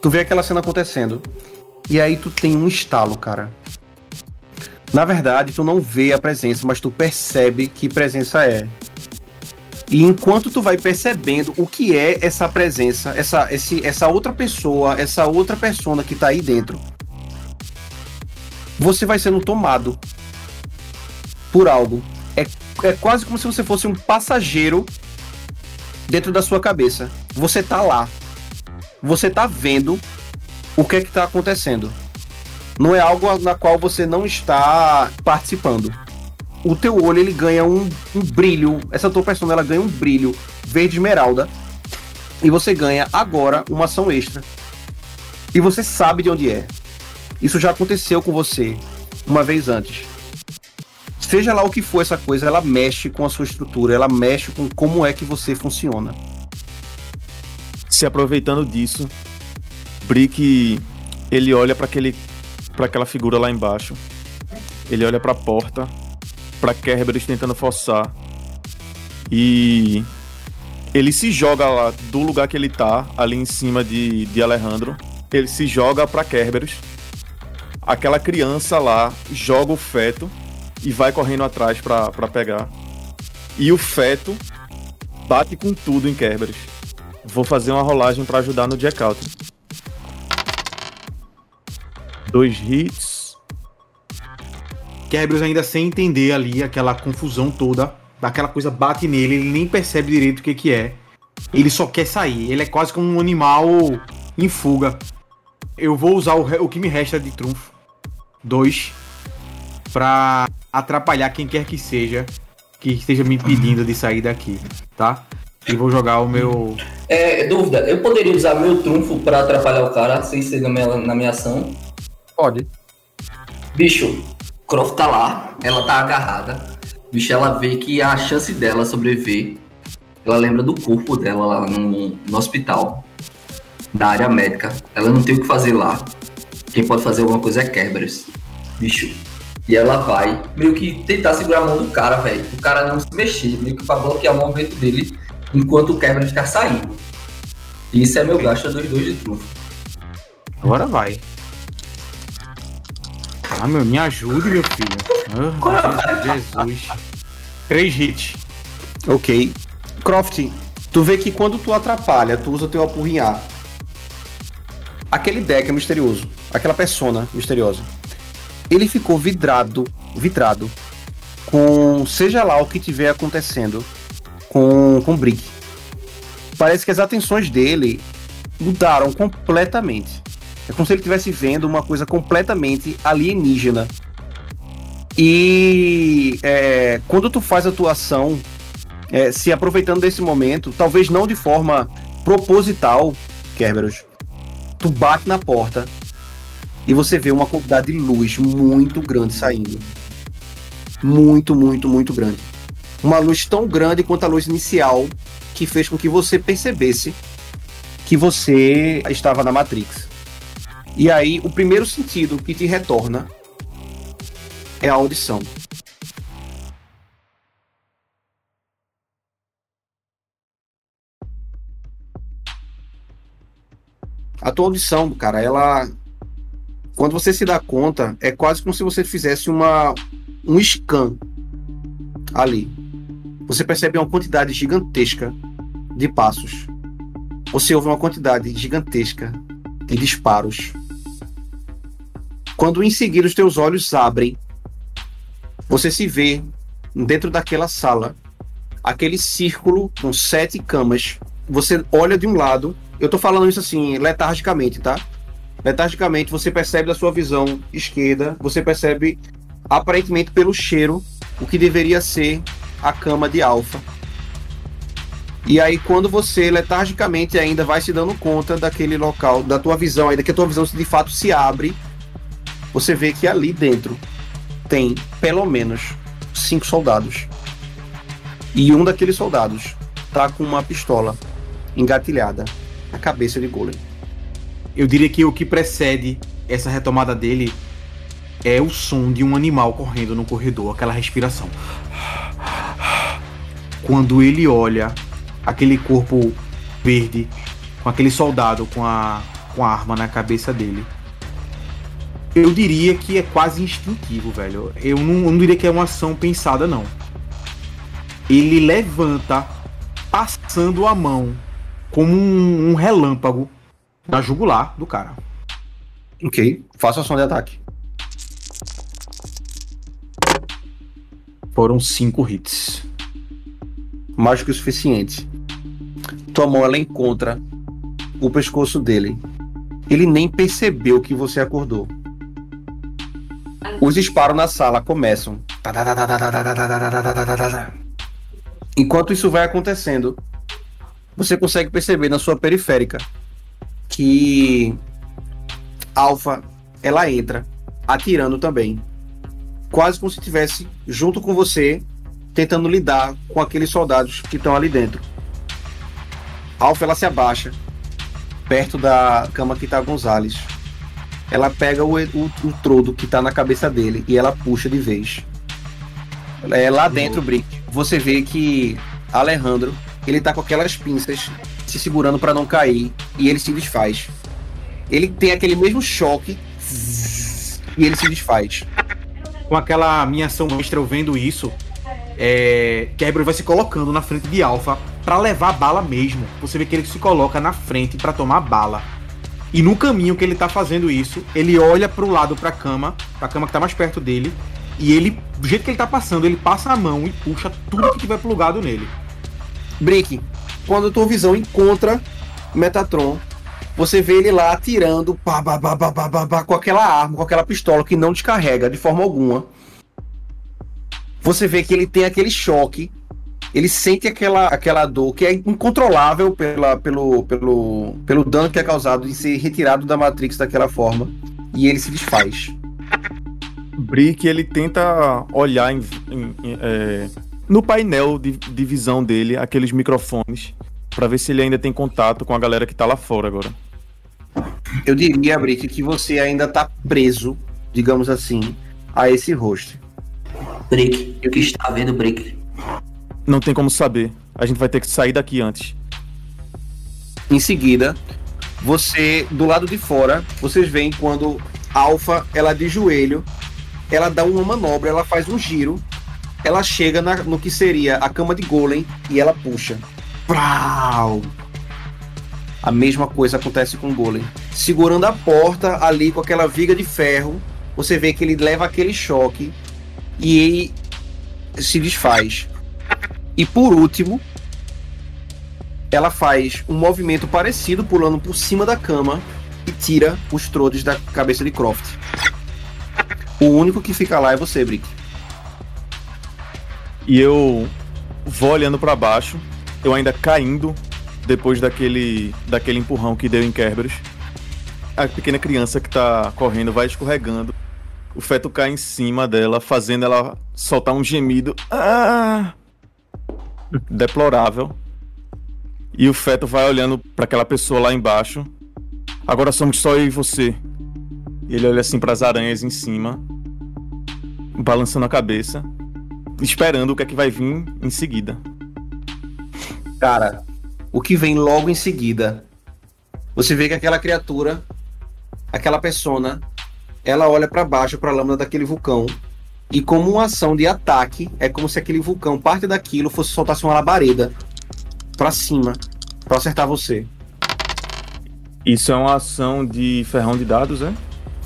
tu vê aquela cena acontecendo. E aí tu tem um estalo, cara. Na verdade, tu não vê a presença, mas tu percebe que presença é. E enquanto tu vai percebendo o que é essa presença, essa, esse, essa outra pessoa, essa outra persona que tá aí dentro, você vai sendo tomado por algo. É, é quase como se você fosse um passageiro dentro da sua cabeça. Você tá lá. Você tá vendo o que é que tá acontecendo. Não é algo na qual você não está participando. O teu olho ele ganha um, um brilho. Essa tua persona ela ganha um brilho verde esmeralda. E você ganha agora uma ação extra. E você sabe de onde é. Isso já aconteceu com você uma vez antes. Seja lá o que for essa coisa, ela mexe com a sua estrutura, ela mexe com como é que você funciona. se aproveitando disso, Brick ele olha para aquele para aquela figura lá embaixo. Ele olha para a porta, para Kerberos tentando forçar. E ele se joga lá do lugar que ele tá, ali em cima de, de Alejandro. Ele se joga para Kerberos. Aquela criança lá joga o feto e vai correndo atrás para pegar. E o feto bate com tudo em Kerberos. Vou fazer uma rolagem pra ajudar no Jack Out. Dois hits. Kerberos ainda sem entender ali aquela confusão toda, daquela coisa bate nele, ele nem percebe direito o que que é. Ele só quer sair, ele é quase como um animal em fuga. Eu vou usar o, o que me resta de trunfo. Dois. Pra atrapalhar quem quer que seja que esteja me impedindo de sair daqui, tá? E vou jogar o meu. É, dúvida, eu poderia usar meu trunfo pra atrapalhar o cara sem ser na minha, na minha ação? Pode. Bicho, Croft tá lá, ela tá agarrada. Bicho, ela vê que a chance dela sobreviver, ela lembra do corpo dela lá no, no hospital, da área médica. Ela não tem o que fazer lá. Quem pode fazer alguma coisa é Kerberos. Bicho. E ela vai meio que tentar segurar a mão do cara, velho. O cara não se mexer, meio que pra bloquear o movimento dele enquanto o Kerberos tá saindo. Isso é meu gasto dos dois de trunfo. Agora vai. Ah, meu, me ajude, meu filho. Ah, Jesus. Três hits. Ok. Croft, tu vê que quando tu atrapalha, tu usa teu apurrinhar. Aquele deck é misterioso. Aquela persona misteriosa. Ele ficou vidrado vitrado com seja lá o que tiver acontecendo com com Brick. Parece que as atenções dele mudaram completamente. É como se ele estivesse vendo uma coisa completamente alienígena. E é, quando tu faz a tua ação, é, se aproveitando desse momento, talvez não de forma proposital, Kerberos, tu bate na porta e você vê uma quantidade de luz muito grande saindo. Muito, muito, muito grande. Uma luz tão grande quanto a luz inicial que fez com que você percebesse que você estava na Matrix. E aí, o primeiro sentido que te retorna é a audição. A tua audição, cara, ela. Quando você se dá conta, é quase como se você fizesse uma, um scan ali. Você percebe uma quantidade gigantesca de passos. Você ouve uma quantidade gigantesca de disparos. Quando em seguida os teus olhos abrem, você se vê dentro daquela sala, aquele círculo com sete camas. Você olha de um lado, eu tô falando isso assim, letargicamente, tá? Letargicamente, você percebe da sua visão esquerda, você percebe aparentemente pelo cheiro o que deveria ser a cama de Alfa. E aí, quando você letargicamente ainda vai se dando conta daquele local, da tua visão, ainda que a tua visão de fato se abre, você vê que ali dentro tem pelo menos cinco soldados. E um daqueles soldados tá com uma pistola engatilhada na cabeça de Golem. Eu diria que o que precede essa retomada dele é o som de um animal correndo no corredor, aquela respiração. Quando ele olha aquele corpo verde, com aquele soldado com a, com a arma na cabeça dele. Eu diria que é quase instintivo, velho. Eu não, eu não diria que é uma ação pensada, não. Ele levanta, passando a mão como um, um relâmpago na jugular do cara. Ok, faça ação de ataque. Foram cinco hits. Mais do que o suficiente. Tua mão ela encontra o pescoço dele. Ele nem percebeu que você acordou. Os disparos na sala começam. Enquanto isso vai acontecendo, você consegue perceber na sua periférica que Alpha ela entra atirando também. Quase como se estivesse junto com você, tentando lidar com aqueles soldados que estão ali dentro. Alpha ela se abaixa perto da cama que tá Gonzales. Ela pega o, o, o trodo que tá na cabeça dele e ela puxa de vez. É, lá dentro, Brick, você vê que Alejandro, ele tá com aquelas pinças se segurando para não cair e ele se desfaz. Ele tem aquele mesmo choque e ele se desfaz. Com aquela minha ação extra, eu vendo isso, é, Kerberos vai se colocando na frente de Alpha para levar a bala mesmo. Você vê que ele se coloca na frente para tomar a bala. E no caminho que ele tá fazendo isso, ele olha pro lado pra cama, pra cama que tá mais perto dele, e ele, do jeito que ele tá passando, ele passa a mão e puxa tudo que tiver plugado nele. Brick, quando a tua visão encontra Metatron, você vê ele lá atirando pá, pá, pá, pá, pá, pá, pá, com aquela arma, com aquela pistola que não descarrega de forma alguma. Você vê que ele tem aquele choque, ele sente aquela, aquela dor que é incontrolável pela, pelo, pelo, pelo dano que é causado em ser retirado da Matrix daquela forma. E ele se desfaz. Brick ele tenta olhar em- em- em, é, no painel de, de visão dele aqueles microfones pra ver se ele ainda tem contato com a galera que tá lá fora agora. Eu diria, Brick, que você ainda tá preso, digamos assim, a esse rosto. Brick, o que está vendo, Brick? Não tem como saber. A gente vai ter que sair daqui antes. Em seguida, você, do lado de fora, vocês veem quando Alpha, ela de joelho, ela dá uma manobra, ela faz um giro, ela chega na- no que seria a cama de Golem e ela puxa. Prau! A mesma coisa acontece com o Golem. Segurando a porta ali com aquela viga de ferro, você vê que ele leva aquele choque e se desfaz. E por último, ela faz um movimento parecido, pulando por cima da cama e tira os trodes da cabeça de Croft. O único que fica lá é você, Brick. E eu vou olhando pra baixo, eu ainda caindo depois daquele, daquele empurrão que deu em Kerberos. A pequena criança que tá correndo vai escorregando. O feto cai em cima dela, fazendo ela soltar um gemido. Ah! Deplorável. E o feto vai olhando para aquela pessoa lá embaixo. Agora somos só eu e você. Ele olha assim para as aranhas em cima, balançando a cabeça, esperando o que é que vai vir em seguida. Cara, o que vem logo em seguida, você vê que aquela criatura, aquela persona, ela olha para baixo, para a lâmina daquele vulcão, e como uma ação de ataque, é como se aquele vulcão, parte daquilo, fosse soltasse uma labareda para cima, para acertar você. Isso é uma ação de ferrão de dados, é?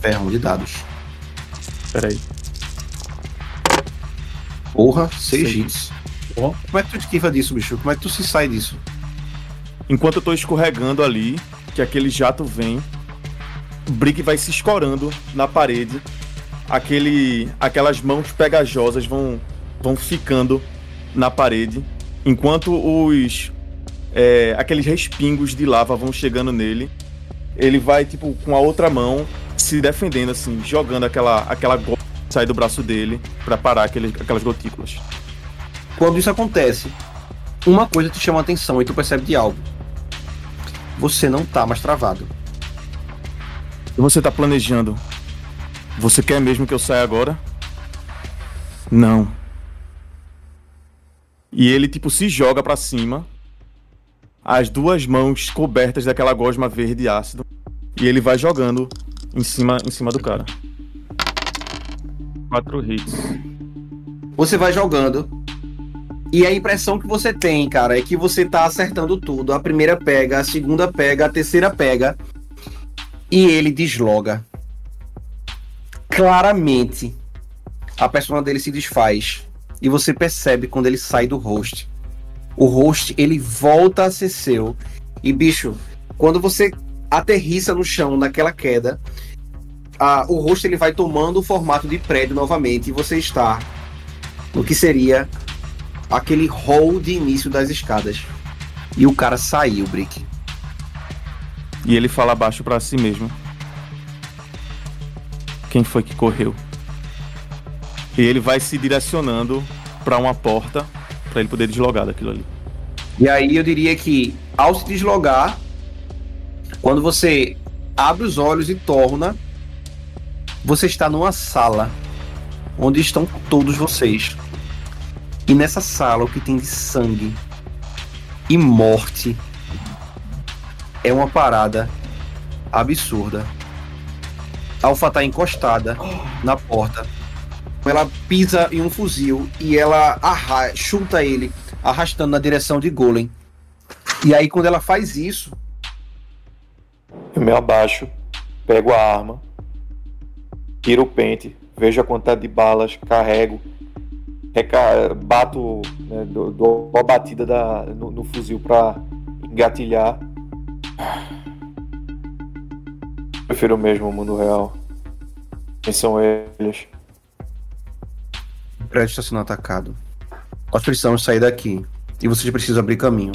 Ferrão de dados. Peraí. Porra, seis hits. Como é que tu esquiva disso, bicho? Como é que tu se sai disso? Enquanto eu tô escorregando ali, que aquele jato vem, o Brick vai se escorando na parede. Aquele, aquelas mãos pegajosas vão, vão ficando na parede, enquanto os é, aqueles respingos de lava vão chegando nele. Ele vai tipo com a outra mão se defendendo assim, jogando aquela aquela gota sai do braço dele pra parar aquele, aquelas gotículas. Quando isso acontece, uma coisa te chama a atenção e tu percebe de algo. Você não tá mais travado. E você tá planejando? Você quer mesmo que eu saia agora? Não. E ele tipo se joga pra cima, as duas mãos cobertas daquela gosma verde ácido, e ele vai jogando em cima em cima do cara. Quatro hits. Você vai jogando. E a impressão que você tem, cara, é que você tá acertando tudo. A primeira pega, a segunda pega, a terceira pega. E ele desloga. Claramente, a persona dele se desfaz. E você percebe quando ele sai do host. O host, ele volta a ser seu. E, bicho, quando você aterrissa no chão naquela queda, a- o rosto ele vai tomando o formato de prédio novamente. E você está no que seria aquele hall de início das escadas. E o cara saiu, Brick. E ele fala baixo pra si mesmo. Quem foi que correu? E ele vai se direcionando pra uma porta pra ele poder deslogar daquilo ali. E aí eu diria que ao se deslogar, quando você abre os olhos e torna, você está numa sala onde estão todos vocês. E nessa sala o que tem de sangue e morte é uma parada absurda. Alpha tá encostada na porta. Ela pisa em um fuzil e ela arra chuta ele, arrastando na direção de Golem. E aí, quando ela faz isso, Eu me abaixo, pego a arma, tiro o pente, vejo a quantidade de balas, carrego, bato, né, dou, dou uma batida da- no, no fuzil pra engatilhar. Prefiro mesmo o mundo real. Quem são eles? o prédio está sendo atacado. Nós precisamos sair daqui. E vocês precisam abrir caminho.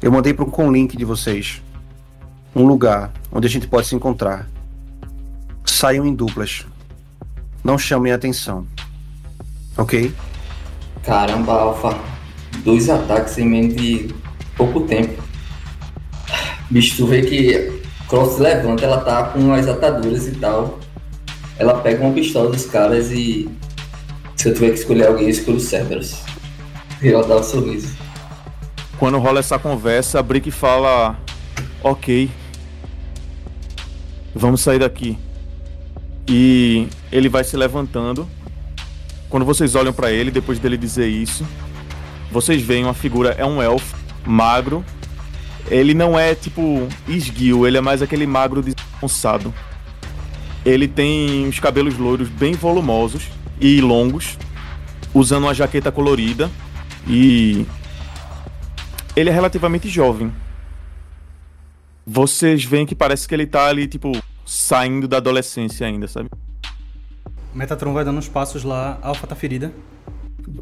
Eu mandei para um conlink de vocês. Um lugar onde a gente pode se encontrar. Saiam em duplas. Não chamem a atenção. Ok? Caramba, Alpha. Dois ataques em menos de pouco tempo. Bicho, tu vê que Cross levanta, ela tá com as ataduras e tal. Ela pega uma pistola dos caras e. Se eu tiver que escolher alguém, eu escolho o Cerberus. E ela dá um sorriso. Quando rola essa conversa, a Brick fala: Ok. Vamos sair daqui. E ele vai se levantando. Quando vocês olham pra ele, depois dele dizer isso, vocês veem uma figura, é um elfo, magro. Ele não é tipo esguio, ele é mais aquele magro descansado. Ele tem os cabelos loiros bem volumosos e longos, usando uma jaqueta colorida e ele é relativamente jovem. Vocês veem que parece que ele tá ali, tipo, saindo da adolescência ainda, sabe? Metatron vai dando uns passos lá, Alpha tá ferida.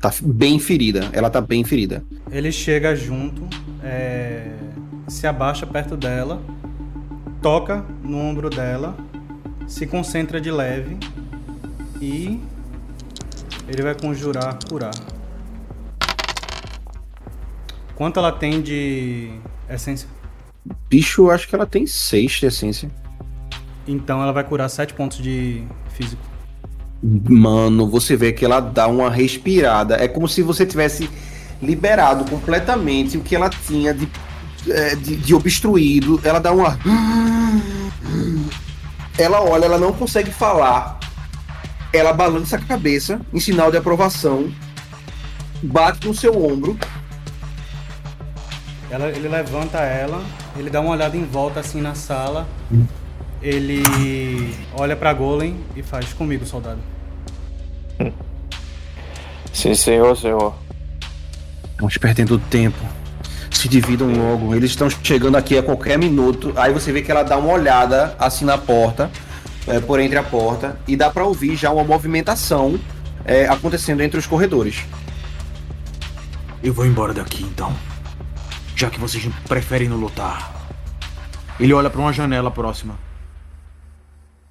Tá bem ferida. Ela tá bem ferida. Ele chega junto, é, se abaixa perto dela, toca no ombro dela, se concentra de leve e ele vai conjurar curar. Quanto ela tem de essência? Bicho, acho que ela tem seis de essência. Então ela vai curar 7 pontos de físico. Mano, você vê que ela dá uma respirada. É como se você tivesse liberado completamente o que ela tinha de, é, de, de obstruído. Ela dá uma. Ela olha, ela não consegue falar. Ela balança a cabeça em sinal de aprovação. Bate no seu ombro. Ela, ele levanta ela, ele dá uma olhada em volta assim na sala. Ele olha pra Golem e faz comigo, soldado. Sim, senhor, senhor. Estamos perdendo tempo. Se dividam logo. Eles estão chegando aqui a qualquer minuto. Aí você vê que ela dá uma olhada assim na porta, é, por entre a porta, e dá pra ouvir já uma movimentação é, acontecendo entre os corredores. Eu vou embora daqui então. Já que vocês preferem não lutar. Ele olha pra uma janela próxima.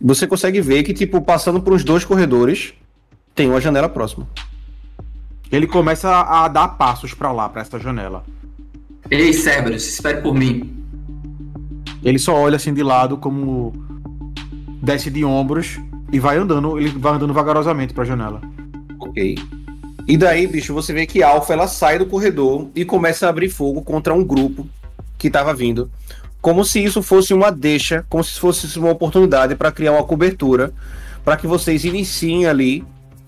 Você consegue ver que, tipo, passando por uns dois corredores, tem uma janela próxima. Ele começa a dar passos pra lá, pra essa janela. Ei, Cerberus, espere por mim. Ele só olha assim de lado, como desce de ombros e vai andando. Ele vai andando vagarosamente pra janela. Ok. E daí, bicho, você vê que Alpha ela sai do corredor e começa a abrir fogo contra um grupo que tava vindo. Como se isso fosse uma deixa, como se fosse uma oportunidade para criar uma cobertura para que vocês iniciem ali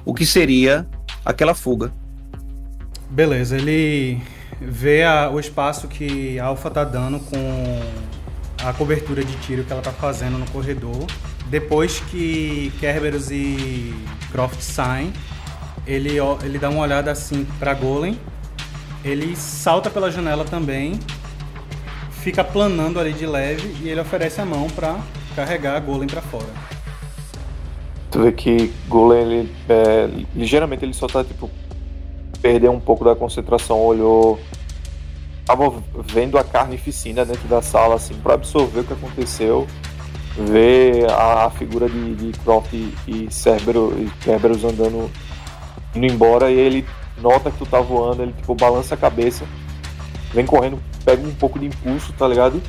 o que seria aquela fuga. Beleza, ele vê a- o espaço que a Alpha tá dando com a cobertura de tiro que ela tá fazendo no corredor. Depois que Kerberos e Croft saem, ele, ele dá uma olhada assim pra Golem. Ele salta pela janela também, fica planando ali de leve e ele oferece a mão pra carregar a Golem pra fora. Tu vê que Golem, ele, é, ligeiramente ele só tá, tipo, perdeu um pouco da concentração, olhou. Tava vendo a carnificina dentro da sala, assim, pra absorver o que aconteceu. Ver a, a figura de, de Croft e, Cerberus, e Cerberus andando, indo embora, e ele nota que tu tá voando, ele, tipo, balança a cabeça, vem correndo, pega um pouco de impulso, tá ligado?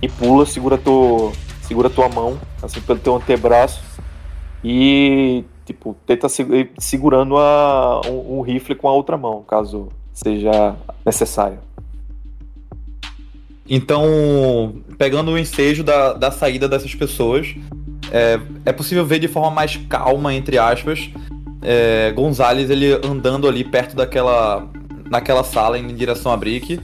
E pula, segura, tu, segura tua mão, assim, pelo teu antebraço e tipo tenta segurando a, um, um rifle com a outra mão, caso seja necessário. Então, pegando o ensejo da, da saída dessas pessoas, é, é possível ver de forma mais calma, entre aspas, é, Gonzalez ele andando ali perto daquela naquela sala em direção a Brick.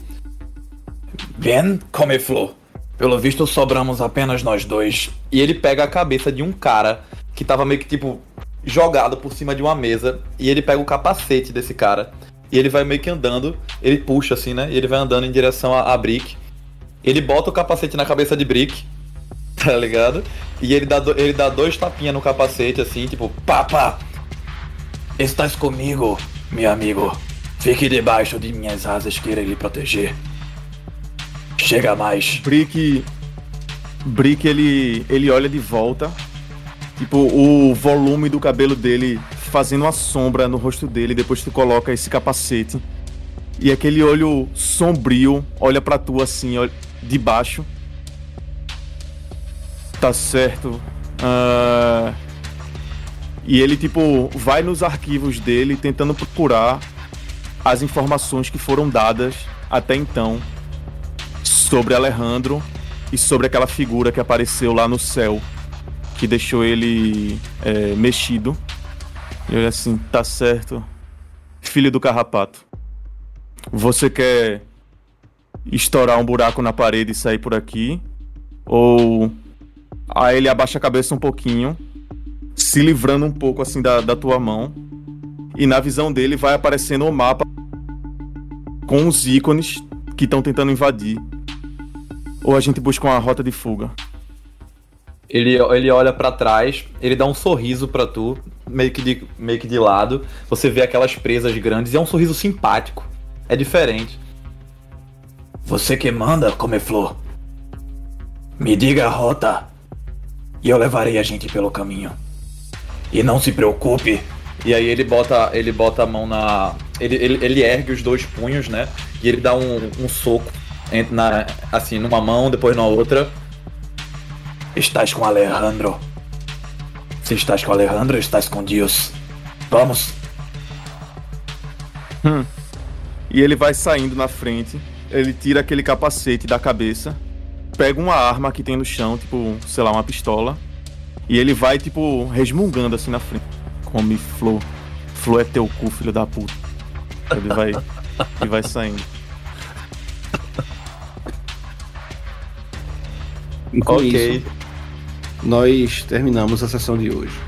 Bem, come flor. Pelo visto sobramos apenas nós dois. E ele pega a cabeça de um cara que tava meio que tipo jogado por cima de uma mesa e ele pega o capacete desse cara e ele vai meio que andando, ele puxa assim, né? E ele vai andando em direção a, a Brick. Ele bota o capacete na cabeça de Brick, tá ligado? E ele dá, do- ele dá dois tapinhas no capacete, assim, tipo, pá. Estás comigo, meu amigo. Fique debaixo de minhas asas que irei lhe proteger. Chega mais. Brick. Brick, ele, ele olha de volta. Tipo, o volume do cabelo dele fazendo uma sombra no rosto dele. Depois tu coloca esse capacete. E aquele olho sombrio olha pra tu assim, olha, de baixo. Tá certo. Ah, E ele, tipo, vai nos arquivos dele tentando procurar as informações que foram dadas até então sobre Alejandro e sobre aquela figura que apareceu lá no céu, que deixou ele é, mexido. E olha assim, tá certo, filho do carrapato. Você quer estourar um buraco na parede e sair por aqui? Ou aí ele abaixa a cabeça um pouquinho, se livrando um pouco assim da, da tua mão e na visão dele vai aparecendo o mapa com os ícones que estão tentando invadir. Ou a gente busca uma rota de fuga. Ele, ele olha pra trás, ele dá um sorriso pra tu, meio que, de, meio que de lado. Você vê aquelas presas grandes e é um sorriso simpático. É diferente. Você que manda, Comeflor. Me diga a rota e eu levarei a gente pelo caminho. E não se preocupe. E aí ele bota, ele bota a mão na. Ele, ele, ele ergue os dois punhos, né? E ele dá um, um soco na, assim, numa mão, depois na outra. Estás com Alejandro. Se estás com Alejandro, estás com Deus. Vamos. E ele vai saindo na frente, ele tira aquele capacete da cabeça, pega uma arma que tem no chão, tipo, sei lá, uma pistola, e ele vai, tipo, resmungando assim na frente. Come Flo. Flo é teu cu, filho da puta. Ele vai. e vai saindo. E com Ok. isso, nós terminamos a sessão de hoje.